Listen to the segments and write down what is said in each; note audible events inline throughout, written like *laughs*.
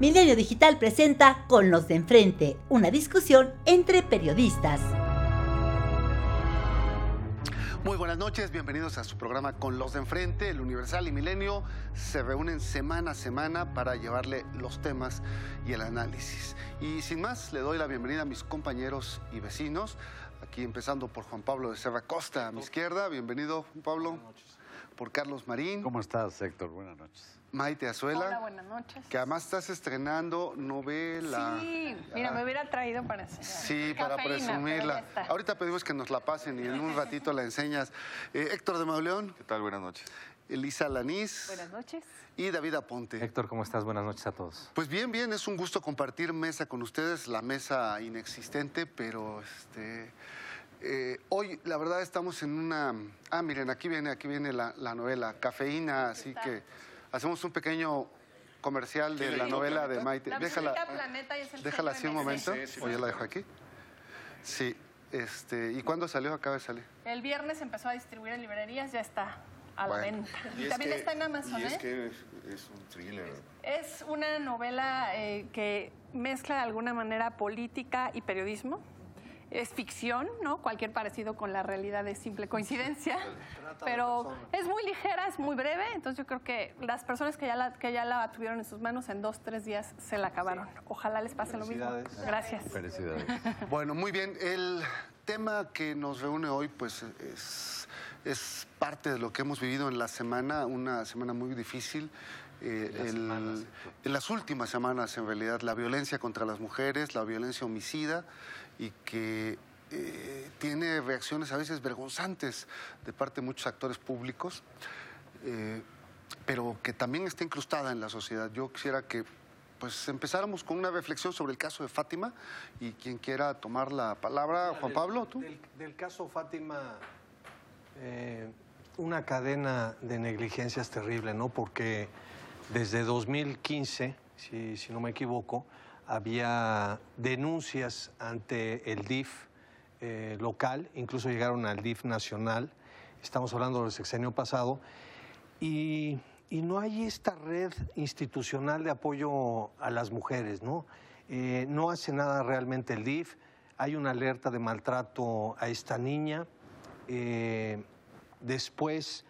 Milenio Digital presenta Con los de enfrente, una discusión entre periodistas. Muy buenas noches, bienvenidos a su programa Con los de enfrente. El Universal y Milenio se reúnen semana a semana para llevarle los temas y el análisis. Y sin más, le doy la bienvenida a mis compañeros y vecinos. Aquí empezando por Juan Pablo de Serra Costa, a mi izquierda. Bienvenido, Juan Pablo. Buenas noches. Por Carlos Marín. ¿Cómo estás, Héctor? Buenas noches. Maite Azuela. Hola, buenas noches. Que además estás estrenando novela. Sí, mira, me hubiera traído para enseñar. Sí, para presumirla. Ahorita pedimos que nos la pasen y en un ratito la enseñas. Eh, Héctor de Mauleón. ¿Qué tal? Buenas noches. Elisa Lanís. Buenas noches. Y David Aponte. Héctor, ¿cómo estás? Buenas noches a todos. Pues bien, bien, es un gusto compartir mesa con ustedes, la mesa inexistente, pero este... Eh, hoy, la verdad, estamos en una... Ah, miren, aquí viene, aquí viene la, la novela, Cafeína, así que hacemos un pequeño comercial de la novela de Maite. La déjala, Planeta y es el déjala así un momento. Sí, sí, o ya la dejo aquí. Sí. Este, ¿Y cuándo salió? Acaba de salir. El viernes empezó a distribuir en librerías, ya está a la Bueno. venta. Y, también está en Amazon, y es ¿eh? que es, es un thriller. Es una novela eh, que mezcla de alguna manera política y periodismo. Es ficción, ¿no? Cualquier parecido con la realidad es simple coincidencia. Pero es muy ligera, es muy breve, entonces yo creo que las personas que ya la, que ya la tuvieron en sus manos en dos, tres días se la acabaron. Ojalá les pase lo mismo. Gracias. Felicidades. *laughs* Bueno, muy bien. El tema que nos reúne hoy, pues, es, es parte de lo que hemos vivido en la semana, una semana muy difícil. Eh, el- en las últimas semanas, en realidad, la violencia contra las mujeres, la violencia homicida y que eh, tiene reacciones a veces vergonzantes de parte de muchos actores públicos, eh, pero que también está incrustada en la sociedad. Yo quisiera que pues empezáramos con una reflexión sobre el caso de Fátima y quien quiera tomar la palabra, Juan Pablo, tú. Del, del caso Fátima, eh, una cadena de negligencias terrible, ¿no? Porque desde 2015, si, si no me equivoco, había denuncias ante el DIF eh, local, incluso llegaron al DIF nacional, estamos hablando del sexenio pasado, y, y no hay esta red institucional de apoyo a las mujeres, ¿no? Eh, no hace nada realmente el DIF, hay una alerta de maltrato a esta niña. eh, después,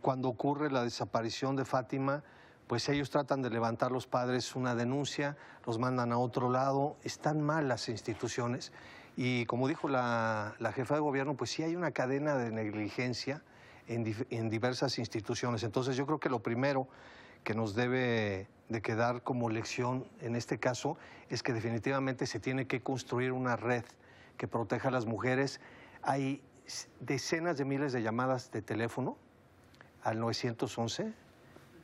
cuando ocurre la desaparición de Fátima, pues ellos tratan de levantar los padres una denuncia, los mandan a otro lado, están mal las instituciones. Y como dijo la, la jefa de gobierno, pues sí hay una cadena de negligencia en, en diversas instituciones. Entonces yo creo que lo primero que nos debe de quedar como lección en este caso es que definitivamente se tiene que construir una red que proteja a las mujeres. Hay decenas de miles de llamadas de teléfono al 911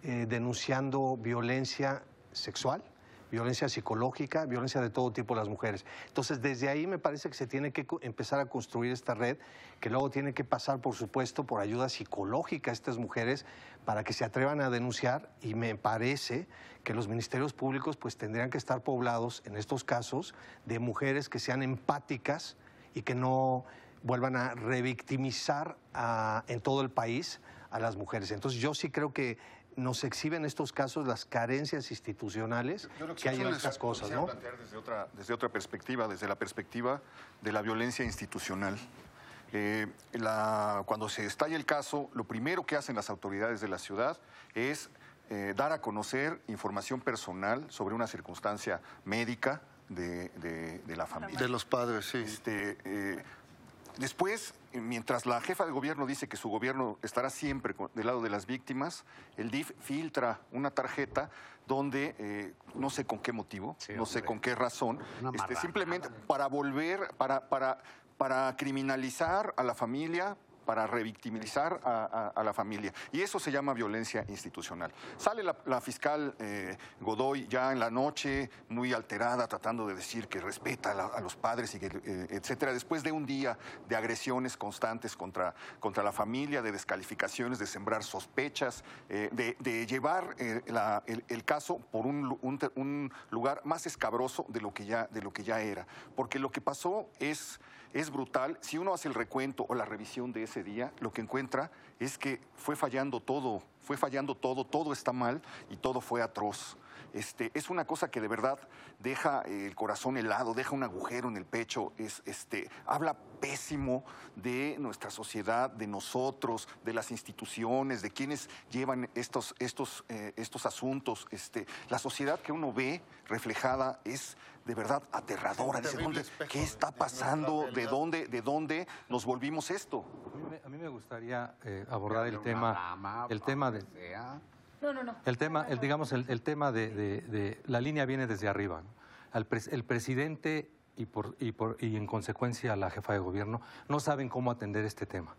eh, denunciando violencia sexual, violencia psicológica, violencia de todo tipo a las mujeres. Entonces, desde ahí me parece que se tiene que empezar a construir esta red, que luego tiene que pasar, por supuesto, por ayuda psicológica a estas mujeres para que se atrevan a denunciar y me parece que los ministerios públicos pues tendrían que estar poblados en estos casos de mujeres que sean empáticas y que no vuelvan a revictimizar a- en todo el país a las mujeres. Entonces yo sí creo que nos exhiben estos casos las carencias institucionales que hay en estas cosas, ¿no? plantear desde otra, desde otra perspectiva, desde la perspectiva de la violencia institucional. Eh, la- cuando se estalla el caso, lo primero que hacen las autoridades de la ciudad es eh, dar a conocer información personal sobre una circunstancia médica de, de- de la familia. De los padres, sí. Este, eh, después, eh, mientras la jefa de gobierno dice que su gobierno estará siempre del lado de las víctimas, el DIF filtra una tarjeta donde eh, no sé con qué motivo, Sí, no sé con qué razón, este, simplemente para volver, para, para, para criminalizar a la familia, para revictimizar a, la familia. Y eso se llama violencia institucional. Sale la, fiscal eh, Godoy ya en la noche, muy alterada, tratando de decir que respeta a, la- a los padres, y que, eh, etcétera, después de un día de agresiones constantes contra, contra la familia, de descalificaciones, de sembrar sospechas, eh, de, llevar el, caso por un, un lugar más escabroso de lo que ya, de lo que ya era. Porque lo que pasó es es brutal. Si uno hace el recuento o la revisión de ese día, lo que encuentra es que fue fallando todo, fue fallando todo, todo está mal y todo fue atroz. Este, es una cosa que de verdad deja el corazón helado, deja un agujero en el pecho, es, este, habla pésimo de nuestra sociedad, de nosotros, de las instituciones, de quienes llevan estos, estos, eh, estos asuntos. Este, la sociedad que uno ve reflejada es de verdad aterradora. Dice, ¿dónde- ¿qué está pasando? ¿De dónde, ¿De dónde nos volvimos esto? A mí me, a mí me gustaría eh, abordar el tema, el tema de, No, no, no. el tema, el, digamos, el, el tema de, de- de- la línea viene desde arriba. el presidente y, por, y, por, y en consecuencia la jefa de gobierno no saben cómo atender este tema.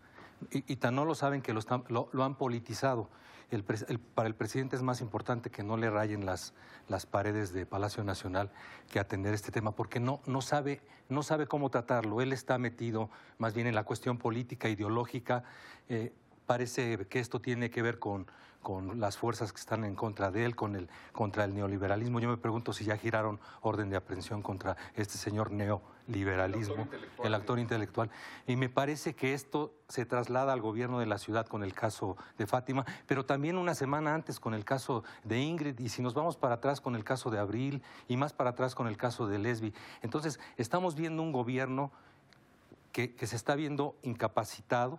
Y, y tan no lo saben que lo, están- lo, lo han politizado. El pres- el- para el presidente es más importante que no le rayen las, las paredes de Palacio Nacional que atender este tema, porque no, no, sabe, no sabe cómo tratarlo. Él está metido más bien en la cuestión política, ideológica. eh, parece que esto tiene que ver con, con las fuerzas que están en contra de él, con el, contra el neoliberalismo. Yo me pregunto si ya giraron orden de aprehensión contra este señor neoliberalismo, el actor intelectual. Y me parece que esto se traslada al gobierno de la ciudad con el caso de Fátima, pero también una semana antes con el caso de Ingrid, y si nos vamos para atrás con el caso de Abril, y más para atrás con el caso de Lesbi. Entonces, estamos viendo un gobierno que, que se está viendo incapacitado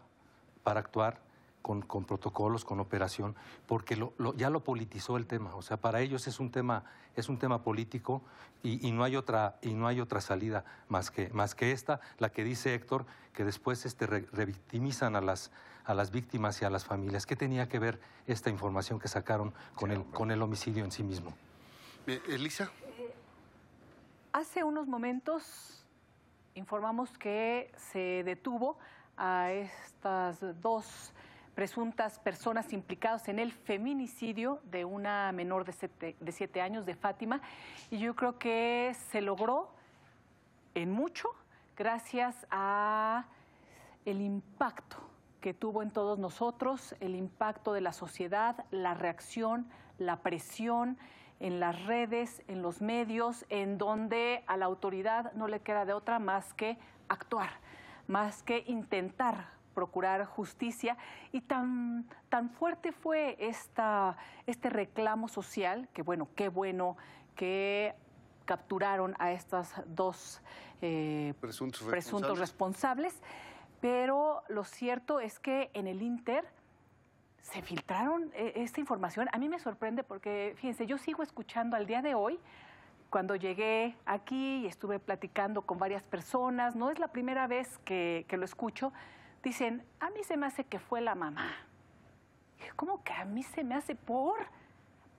para actuar con, con protocolos, con operación, porque lo- lo- ya lo politizó el tema. O sea, para ellos es un tema, es un tema político y, y no hay otra, y no hay otra salida más que, más que esta, la que dice Héctor, que después este, re- revictimizan a las, a las víctimas y a las familias. ¿Qué tenía que ver esta información que sacaron con, el, con el homicidio en sí mismo? Bien, Elisa, Hace unos momentos informamos que se detuvo a estas dos presuntas personas implicadas en el feminicidio de una menor de siete, de siete años, de Fátima, y yo creo que se logró en mucho gracias a el impacto que tuvo en todos nosotros, el impacto de la sociedad, la reacción, la presión en las redes, en los medios, en donde a la autoridad no le queda de otra más que actuar, más que intentar procurar justicia. Y tan, tan fuerte fue esta, este reclamo social, que bueno, qué bueno que capturaron a estas dos eh, presuntos presuntos responsables. responsables, pero lo cierto es que en el Inter se filtraron eh, esta información. A mí me sorprende porque, fíjense, yo sigo escuchando al día de hoy, cuando llegué aquí y estuve platicando con varias personas, no es la primera vez que, que lo escucho, dicen, a mí se me hace que fue la mamá. ¿Cómo que a mí se me hace por?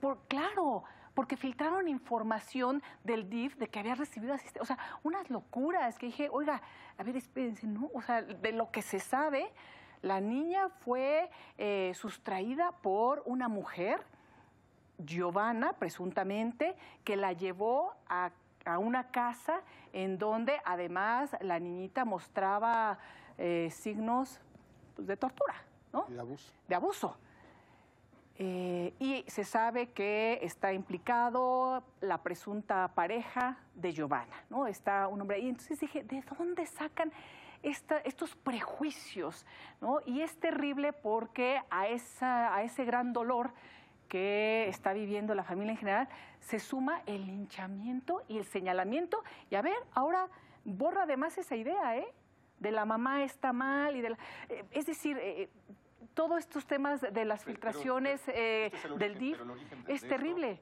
Por, claro, porque filtraron información del DIF de que había recibido asistencia. O sea, unas locuras que dije, oiga, a ver, espérense, ¿no? O sea, de lo que se sabe, la niña fue eh, sustraída por una mujer, Giovanna, presuntamente, que la llevó a, a una casa en donde además la niñita mostraba eh, signos pues, de tortura, ¿no? Y abuso. de abuso. Eh, y se sabe que está implicado la presunta pareja de Giovanna, ¿no? Está un hombre ahí. Entonces dije, ¿de dónde sacan esta- estos prejuicios? ¿no? Y es terrible porque a, esa, a ese gran dolor que está viviendo la familia en general, se suma el linchamiento y el señalamiento. Y a ver, ahora borra además esa idea, ¿eh? De la mamá está mal y de la... eh, es decir, eh, todos estos temas de las filtraciones eh, del DIF es terrible.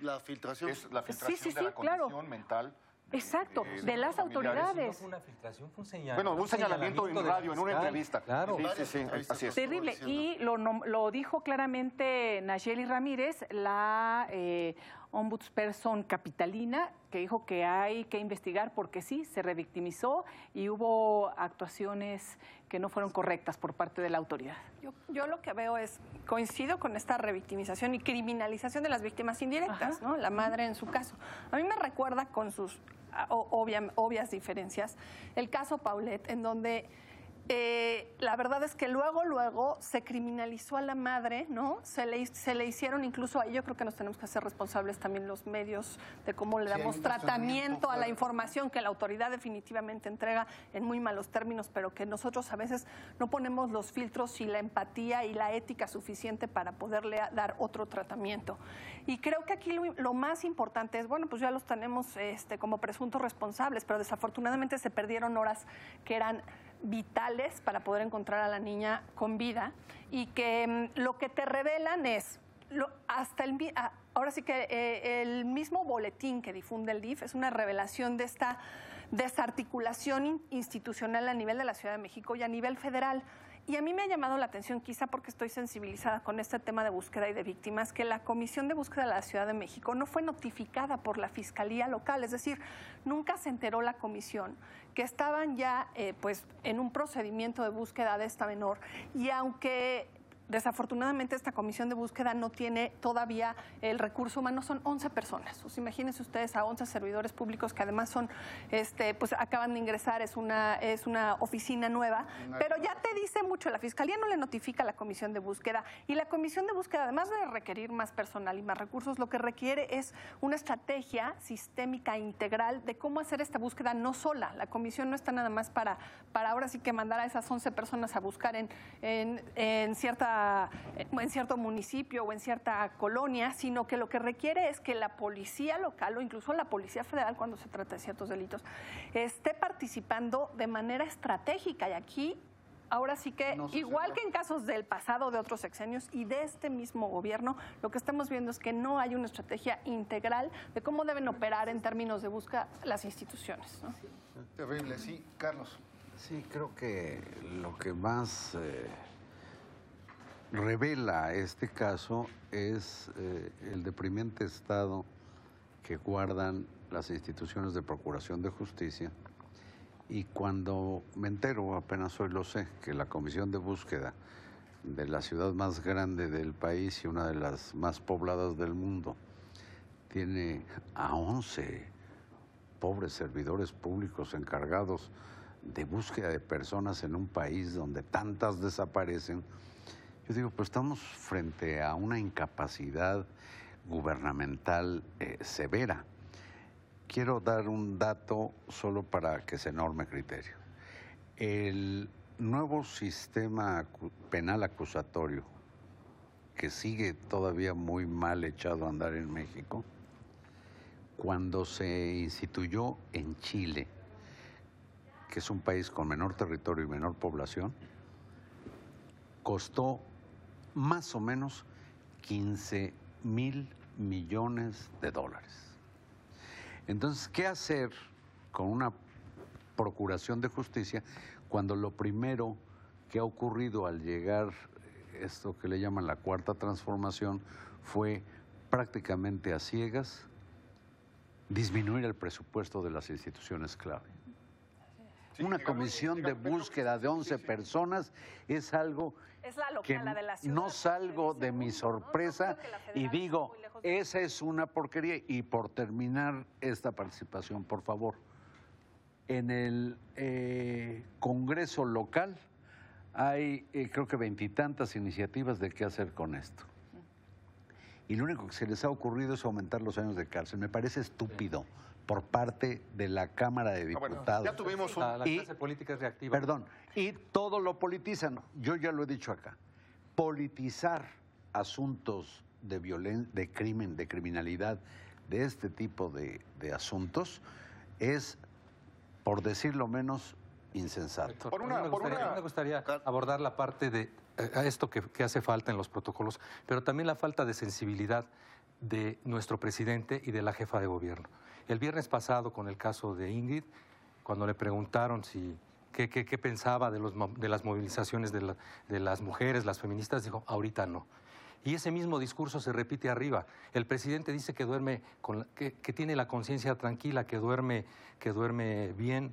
La filtración. Es la Sí, filtración sí, de sí, la claro. condición mental. de- Exacto, de- de las autoridades. fue una filtración, fue un señalamiento. Bueno, un señalamiento en de la radio, en una entrevista. Claro. Sí, sí, sí, así es. Terrible. Y lo, nom- lo dijo claramente Nayeli Ramírez, la eh, ombudsperson capitalina, que dijo que hay que investigar porque sí, se revictimizó y hubo actuaciones que no fueron correctas por parte de la autoridad. Yo, yo lo que veo es, coincido con esta revictimización y criminalización de las víctimas indirectas, Ajá. ¿no? La madre en su caso. A mí me recuerda con sus obvia- obvias diferencias el caso Paulette, en donde eh, la verdad es que luego, luego se criminalizó a la madre, ¿no? Se le, se le hicieron incluso a yo creo que nos tenemos que hacer responsables también los medios de cómo le damos tratamiento a la información que la autoridad definitivamente entrega en muy malos términos, pero que nosotros a veces no ponemos los filtros y la empatía y la ética suficiente para poderle dar otro tratamiento. Y creo que aquí lo, más importante es, bueno, pues ya los tenemos este, como presuntos responsables, pero desafortunadamente se perdieron horas que eran vitales para poder encontrar a la niña con vida y que mm, lo que te revelan es lo, hasta el ahora sí que eh, el mismo boletín que difunde el DIF es una revelación de esta desarticulación institucional a nivel de la Ciudad de México y a nivel federal. Y a mí me ha llamado la atención, quizá porque estoy sensibilizada con este tema de búsqueda y de víctimas, que la Comisión de Búsqueda de la Ciudad de México no fue notificada por la Fiscalía local, es decir, nunca se enteró la comisión que estaban ya eh, pues, en un procedimiento de búsqueda de esta menor. Y aunque Desafortunadamente esta comisión de búsqueda no tiene todavía el recurso humano, son 11 personas. imagínense ustedes a 11 servidores públicos que además son, este, pues acaban de ingresar, es una, es una oficina nueva, pero ya te dice mucho, la Fiscalía no le notifica a la comisión de búsqueda. Y la comisión de búsqueda, además de requerir más personal y más recursos, lo que requiere es una estrategia sistémica integral de cómo hacer esta búsqueda no sola. La comisión no está nada más para, para ahora sí que mandar a esas 11 personas a buscar en, en, en cierta en cierto municipio o en cierta colonia, sino que lo que requiere es que la policía local o incluso la policía federal, cuando se trata de ciertos delitos, esté participando de manera estratégica. Y aquí ahora sí que, igual que en casos del pasado de otros sexenios y de este mismo gobierno, lo que estamos viendo es que no hay una estrategia integral de cómo deben operar en términos de busca las instituciones. Terrible, sí. Carlos. Sí, creo que lo que más eh, revela este caso es eh, el deprimente estado que guardan las instituciones de procuración de justicia. Y cuando me entero, apenas hoy lo sé, que la comisión de búsqueda de la ciudad más grande del país y una de las más pobladas del mundo tiene a 11 pobres servidores públicos encargados de búsqueda de personas en un país donde tantas desaparecen, yo digo, pues estamos frente a una incapacidad gubernamental eh, severa. Quiero dar un dato solo para que se norme criterio. El nuevo sistema penal acusatorio, que sigue todavía muy mal echado a andar en México, cuando se instituyó en Chile, que es un país con menor territorio y menor población, costó más o menos 15 mil millones de dólares. Entonces, ¿qué hacer con una procuración de justicia cuando lo primero que ha ocurrido al llegar esto que le llaman la cuarta transformación fue prácticamente a ciegas disminuir el presupuesto de las instituciones clave? Una comisión de búsqueda de 11 personas es algo que no salgo de mi sorpresa y digo, esa es una porquería. Y por terminar esta participación, por favor, en el eh, Congreso local hay eh, creo que veintitantas iniciativas de qué hacer con esto. Y lo único que se les ha ocurrido es aumentar los años de cárcel. Me parece estúpido por parte de la Cámara de ah, Diputados. ya tuvimos un... La, clase política es reactiva. Perdón, y todo lo politizan. Yo ya lo he dicho acá. Politizar asuntos de violencia, de crimen, de criminalidad, de este tipo de, asuntos, es, por decirlo menos, insensato. Por una, me, gustaría, abordar la parte de eh, esto que, que hace falta en los protocolos, pero también la falta de sensibilidad de nuestro presidente y de la jefa de gobierno. El viernes pasado, con el caso de Ingrid, cuando le preguntaron si qué, pensaba de, los, de, las movilizaciones de, las mujeres, las feministas, dijo, ahorita no. Y ese mismo discurso se repite arriba. El presidente dice que duerme, con, que, tiene la conciencia tranquila, que duerme, que duerme bien,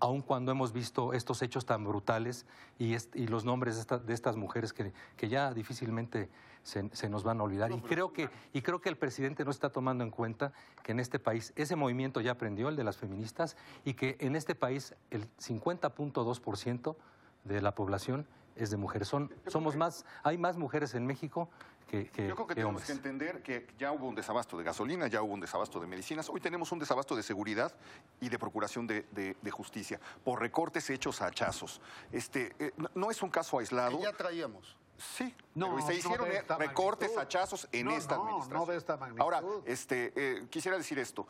aun cuando hemos visto estos hechos tan brutales y, los nombres de, estas mujeres que, ya difícilmente se, nos van a olvidar. y, creo que, y creo que el presidente no está tomando en cuenta que en este país ese movimiento ya aprendió, el de las feministas, y que en este país el 50.2% de la población es de mujeres. Son, somos más, hay más mujeres en México que, que, Yo creo que, que tenemos hombres. que entender que ya hubo un desabasto de gasolina, ya hubo un desabasto de medicinas, hoy tenemos un desabasto de seguridad y de procuración de, de- de justicia por recortes hechos a hachazos. Este, eh, no, no es un caso aislado. Que ya traíamos. Sí, No, pero se no hicieron de eh, recortes, magnitud. hachazos en No, esta no, no administración. de esta magnitud. Ahora, este, eh, quisiera decir esto.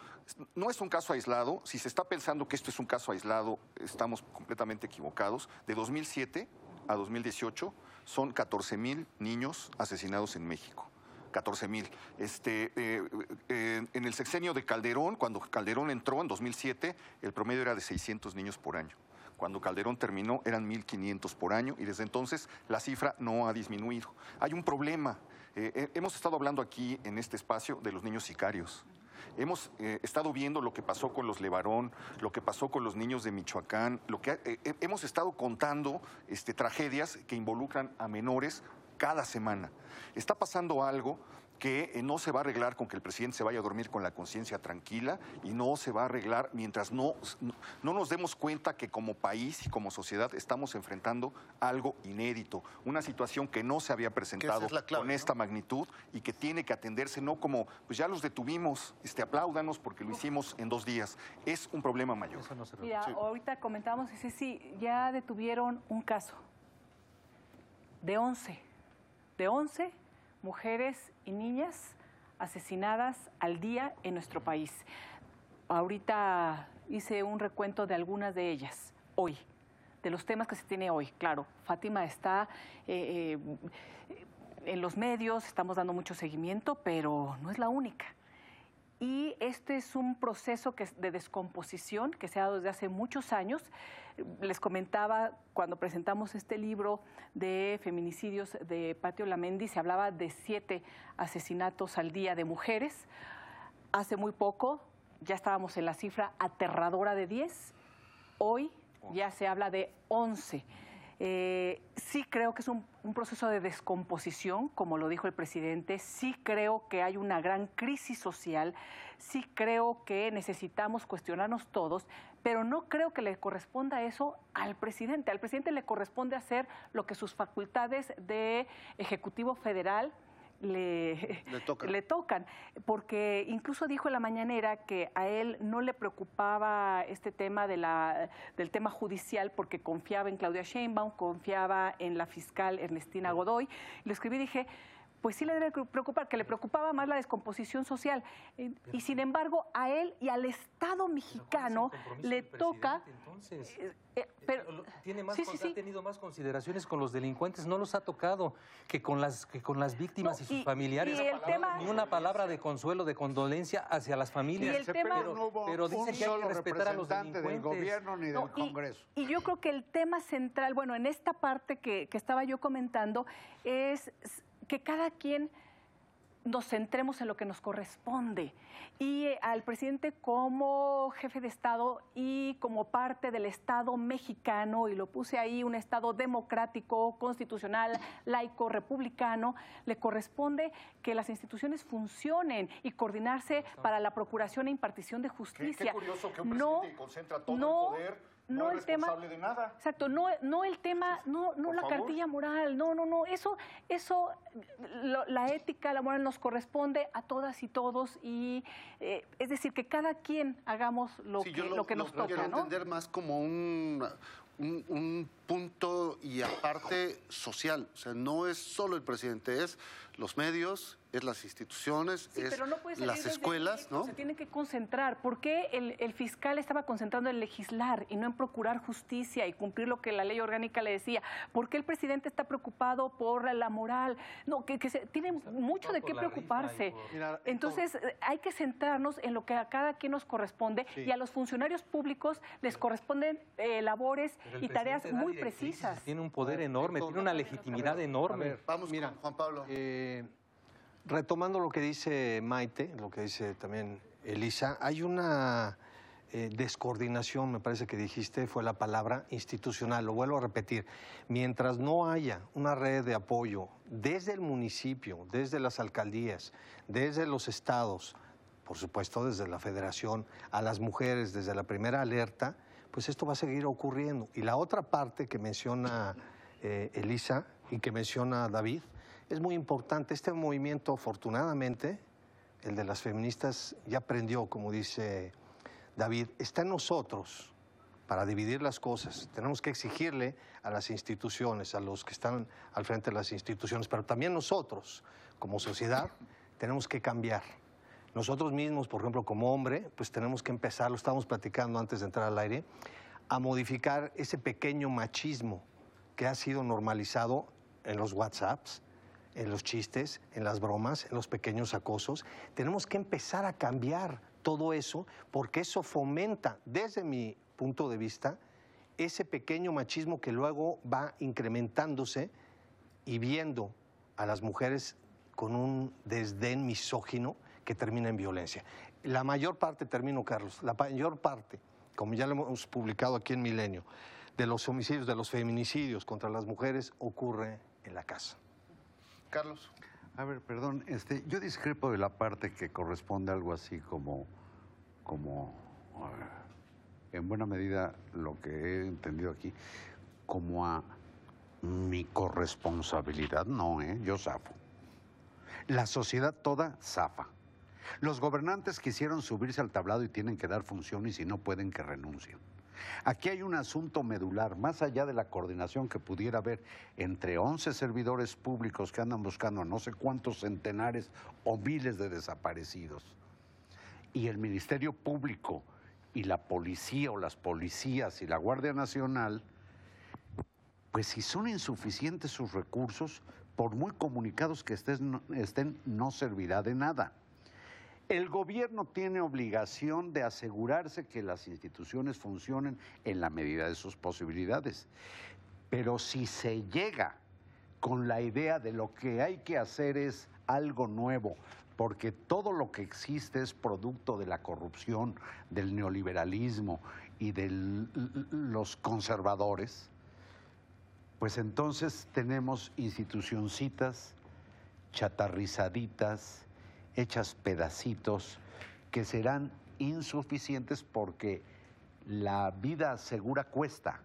No es un caso aislado. Si se está pensando que esto es un caso aislado, estamos completamente equivocados. De 2007 a 2018 son 14 mil niños asesinados en México. 14 mil. Este, eh, en el sexenio de Calderón, cuando Calderón entró en 2007, el promedio era de 600 niños por año. Cuando Calderón terminó eran 1.500 por año y desde entonces la cifra no ha disminuido. Hay un problema. Eh, eh, hemos estado hablando aquí en este espacio de los niños sicarios. Hemos eh, estado viendo lo que pasó con los Levarón, lo que pasó con los niños de Michoacán, lo que eh, eh, hemos estado contando este, tragedias que involucran a menores cada semana. Está pasando algo que eh, no se va a arreglar con que el presidente se vaya a dormir con la conciencia tranquila y no se va a arreglar mientras no, no, no nos demos cuenta que como país y como sociedad estamos enfrentando algo inédito, una situación que no se había presentado es la clave, con ¿no? esta magnitud y que tiene que atenderse no como, pues ya los detuvimos, este, apláudanos porque lo hicimos en dos días. Es un problema mayor. Eso no se Mira, ahorita comentábamos, dice, sí, ya detuvieron un caso de 11, de 11 mujeres y niñas asesinadas al día en nuestro país. Ahorita hice un recuento de algunas de ellas, hoy, de los temas que se tiene hoy. Claro, Fátima está eh, eh, en los medios, estamos dando mucho seguimiento, pero no es la única. Y este es un proceso que de descomposición que se ha dado desde hace muchos años. Les comentaba cuando presentamos este libro de feminicidios de Patio Lamendi, se hablaba de siete asesinatos al día de mujeres. Hace muy poco ya estábamos en la cifra aterradora de 10. Hoy ya se habla de 11. Eh, sí creo que es un, un proceso de descomposición, como lo dijo el presidente. Sí creo que hay una gran crisis social. Sí creo que necesitamos cuestionarnos todos, pero no creo que le corresponda eso al presidente. Al presidente le corresponde hacer lo que sus facultades de Ejecutivo Federal le, Le tocan. le tocan, porque incluso dijo en la mañanera que a él no le preocupaba este tema de la, del tema judicial porque confiaba en Claudia Sheinbaum, confiaba en la fiscal Ernestina Godoy. Lo escribí y dije, pues sí le debe preocupar, que le preocupaba más la descomposición social. Eh, Y sin embargo, a él y al Estado mexicano le toca... Entonces, eh, eh, pero, tiene más, sí, con- sí, sí. ha tenido más consideraciones con los delincuentes, no los ha tocado que con las que con las víctimas No, y sus y- familiares. y el tema- Ni una palabra de consuelo, de condolencia hacia las familias. Y el tema- pero, no hubo pero dicen un que hay que solo respetar a los representante del delincuentes. gobierno ni del y- Congreso. Y, yo creo que el tema central, bueno, en esta parte que, que estaba yo comentando, es que cada quien nos centremos en lo que nos corresponde. Y eh, al presidente como jefe de Estado y como parte del Estado mexicano, y lo puse ahí, un Estado democrático, constitucional, laico, republicano, le corresponde que las instituciones funcionen y coordinarse para la procuración e impartición de justicia. qué curioso que un No, presidente concentra todo no, el poder, no no, el tema- de nada. Exacto, no, no el tema, no, no Por la favor. cartilla moral, no, no, no, eso, eso, lo- la ética, la moral nos corresponde a todas y todos y eh, es decir que cada quien hagamos lo Sí, que, yo lo, que nos quiero toca, ¿no? entender más como un, un, un punto y aparte social. O sea, no es solo el presidente, es los medios, es las instituciones, Sí, es pero no puede salir las escuelas, ¿no? Se tiene que concentrar. ¿Por qué el, el fiscal estaba concentrando en legislar y no en procurar justicia y cumplir lo que la ley orgánica le decía? ¿Por qué el presidente está preocupado por la moral? No, que, que se, tiene mucho de qué preocuparse. por- Entonces, hay que centrarnos en lo que a cada quien nos corresponde Sí. y a los funcionarios públicos les corresponden eh, labores y tareas muy precisas. Tiene un poder ver, enorme, tiene una legitimidad enorme. ver, Vamos mira, con Juan Pablo. Eh, retomando lo que dice Maite, lo que dice también Elisa, hay una eh, descoordinación, me parece que dijiste, fue la palabra institucional, lo vuelvo a repetir. Mientras no haya una red de apoyo desde el municipio, desde las alcaldías, desde los estados, por supuesto desde la federación, a las mujeres desde la primera alerta, pues esto va a seguir ocurriendo. Y la otra parte que menciona eh, Elisa y que menciona David es muy importante. Este movimiento, afortunadamente, el de las feministas ya aprendió, como dice David, está en nosotros para dividir las cosas. Tenemos que exigirle a las instituciones, a los que están al frente de las instituciones, pero también nosotros, como sociedad, tenemos que cambiar. Nosotros mismos, por ejemplo, como hombre, pues tenemos que empezar, lo estábamos platicando antes de entrar al aire, a modificar ese pequeño machismo que ha sido normalizado en los WhatsApps, en los chistes, en las bromas, en los pequeños acosos. Tenemos que empezar a cambiar todo eso porque eso fomenta, desde mi punto de vista, ese pequeño machismo que luego va incrementándose y viendo a las mujeres con un desdén misógino que termina en violencia. La mayor parte, termino Carlos, la mayor parte, como ya lo hemos publicado aquí en Milenio, de los homicidios, de los feminicidios contra las mujeres ocurre en la casa. Carlos. A ver, perdón, este, yo discrepo de la parte que corresponde a algo así como, como eh, en buena medida lo que he entendido aquí, como a mi corresponsabilidad, no, ¿eh? yo zafo. La sociedad toda zafa. Los gobernantes quisieron subirse al tablado y tienen que dar función y si no pueden que renuncien. Aquí hay un asunto medular, más allá de la coordinación que pudiera haber entre 11 servidores públicos que andan buscando a no sé cuántos centenares o miles de desaparecidos, y el Ministerio Público y la policía o las policías y la Guardia Nacional, pues si son insuficientes sus recursos, por muy comunicados que estén, estén no servirá de nada. El gobierno tiene obligación de asegurarse que las instituciones funcionen en la medida de sus posibilidades. Pero si se llega con la idea de lo que hay que hacer es algo nuevo, porque todo lo que existe es producto de la corrupción, del neoliberalismo y de los conservadores, pues entonces tenemos institucioncitas chatarrizaditas, hechas pedacitos que serán insuficientes porque la vida segura cuesta.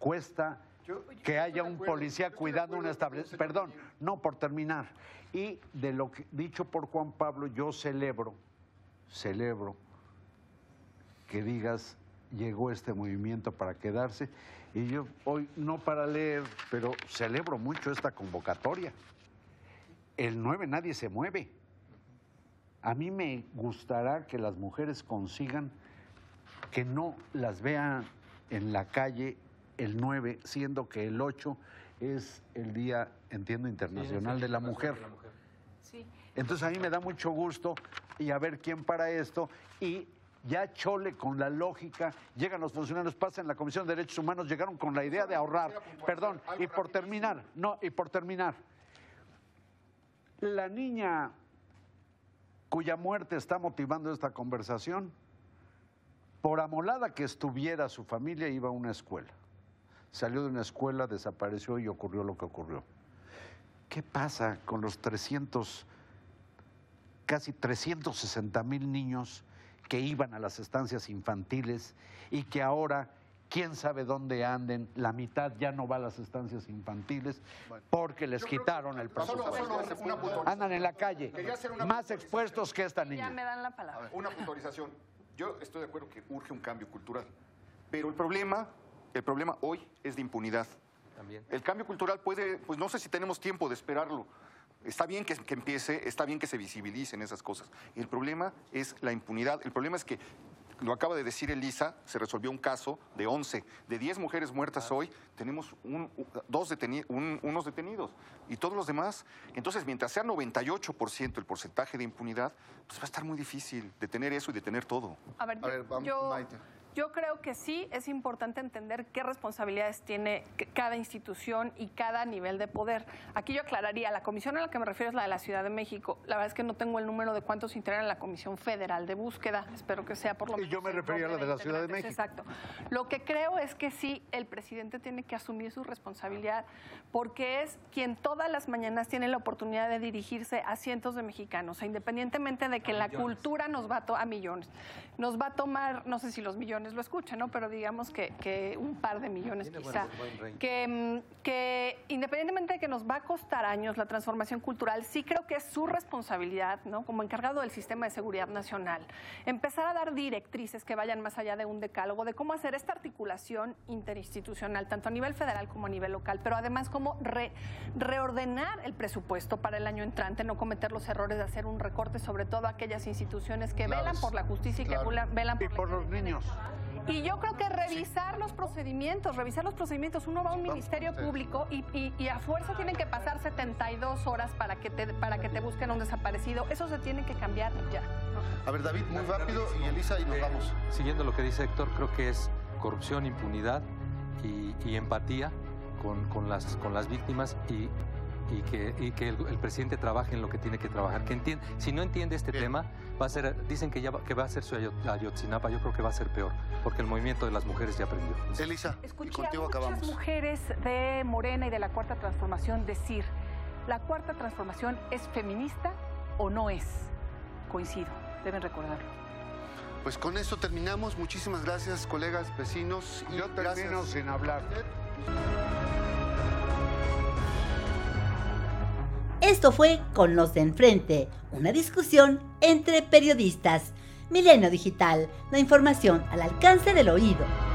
Cuesta que haya un policía cuidando un establecimiento. Perdón, no por terminar. Y de lo que dicho por Juan Pablo, yo celebro, celebro que digas llegó este movimiento para quedarse. Y yo hoy no para leer, pero celebro mucho esta convocatoria. El 9 nadie se mueve. A mí me gustará que las mujeres consigan que no las vean en la calle el 9, siendo que el 8 es el Día, entiendo, Internacional de la Mujer. Entonces a mí me da mucho gusto y a ver quién para esto. Y ya chole con la lógica, llegan los funcionarios, pasan la Comisión de Derechos Humanos, llegaron con la idea de ahorrar. Perdón, y por terminar, no, y por terminar, la niña cuya muerte está motivando esta conversación, por amolada que estuviera su familia, iba a una escuela. Salió de una escuela, desapareció y ocurrió lo que ocurrió. ¿Qué pasa con los 300, casi 360 mil niños que iban a las estancias infantiles y que ahora quién sabe dónde anden, la mitad ya no va a las estancias infantiles porque les quitaron el presupuesto. Andan en la calle, más expuestos que esta niña. Ya me dan la palabra. Una puntualización. Yo estoy de acuerdo que urge un cambio cultural, pero el problema, el problema hoy es de impunidad. También. El cambio cultural puede, pues no sé si tenemos tiempo de esperarlo. Está bien que, que, empiece, está bien que se visibilicen esas cosas. El problema es la impunidad. El problema es que lo acaba de decir Elisa, se resolvió un caso de 11. De 10 mujeres muertas hoy, tenemos un, dos unos detenidos. Y todos los demás. Entonces, mientras sea 98% el porcentaje de impunidad, pues va a estar muy difícil detener eso y detener todo. A ver, yo, yo creo que sí es importante entender qué responsabilidades tiene cada institución y cada nivel de poder. Aquí yo aclararía, la comisión a la que me refiero es la de la Ciudad de México. La verdad es que no tengo el número de cuántos integran la Comisión Federal de Búsqueda. Espero que sea por lo menos. Y yo me refería a la de la Ciudad de México. Exacto. Lo que creo es que sí, el presidente tiene que asumir su responsabilidad porque es quien todas las mañanas tiene la oportunidad de dirigirse a cientos de mexicanos, independientemente de que la cultura nos va a, a millones. Nos va a tomar, no sé si los millones millones lo escuchen, ¿no? Pero digamos que, que un par de millones Tiene quizá. buen- buen range. que, mm, que independientemente de que nos va a costar años la transformación cultural, sí creo que es su responsabilidad, ¿no? Como encargado del sistema de seguridad nacional, empezar a dar directrices que vayan más allá de un decálogo, de cómo hacer esta articulación interinstitucional, tanto a nivel federal como a nivel local, pero además cómo re- reordenar el presupuesto para el año entrante, no cometer los errores de hacer un recorte, sobre todo aquellas instituciones que velan por la justicia y Claro. que velan- velan Y por, por los niños. Y yo creo que revisar los procedimientos, revisar los procedimientos. Uno va a un ministerio público y, y- y a fuerza tienen que pasar 72 horas para que te, para que te busquen a un desaparecido. Eso se tiene que cambiar ya. A ver, David, muy rápido y Elisa, y nos Eh, vamos. Siguiendo lo que dice Héctor, creo que es corrupción, impunidad y, y empatía con, con las, con las víctimas y, y que, y que el, el presidente trabaje en lo que tiene que trabajar. Que entiende, si no entiende este Bien. tema, va a ser, dicen que, ya va, que va a ser su Ayot- Ayotzinapa, yo creo que va a ser peor, porque el movimiento de las mujeres ya aprendió. Elisa, y Escuché a contigo muchas acabamos. mujeres de Morena y de la Cuarta Transformación decir, la Cuarta Transformación es feminista o no es. Coincido, deben recordarlo. Pues con esto terminamos. Muchísimas gracias, colegas, vecinos. Y Yo termino gracias. sin hablar. Esto fue Con los de enfrente, una discusión entre periodistas. Milenio Digital, la información al alcance del oído.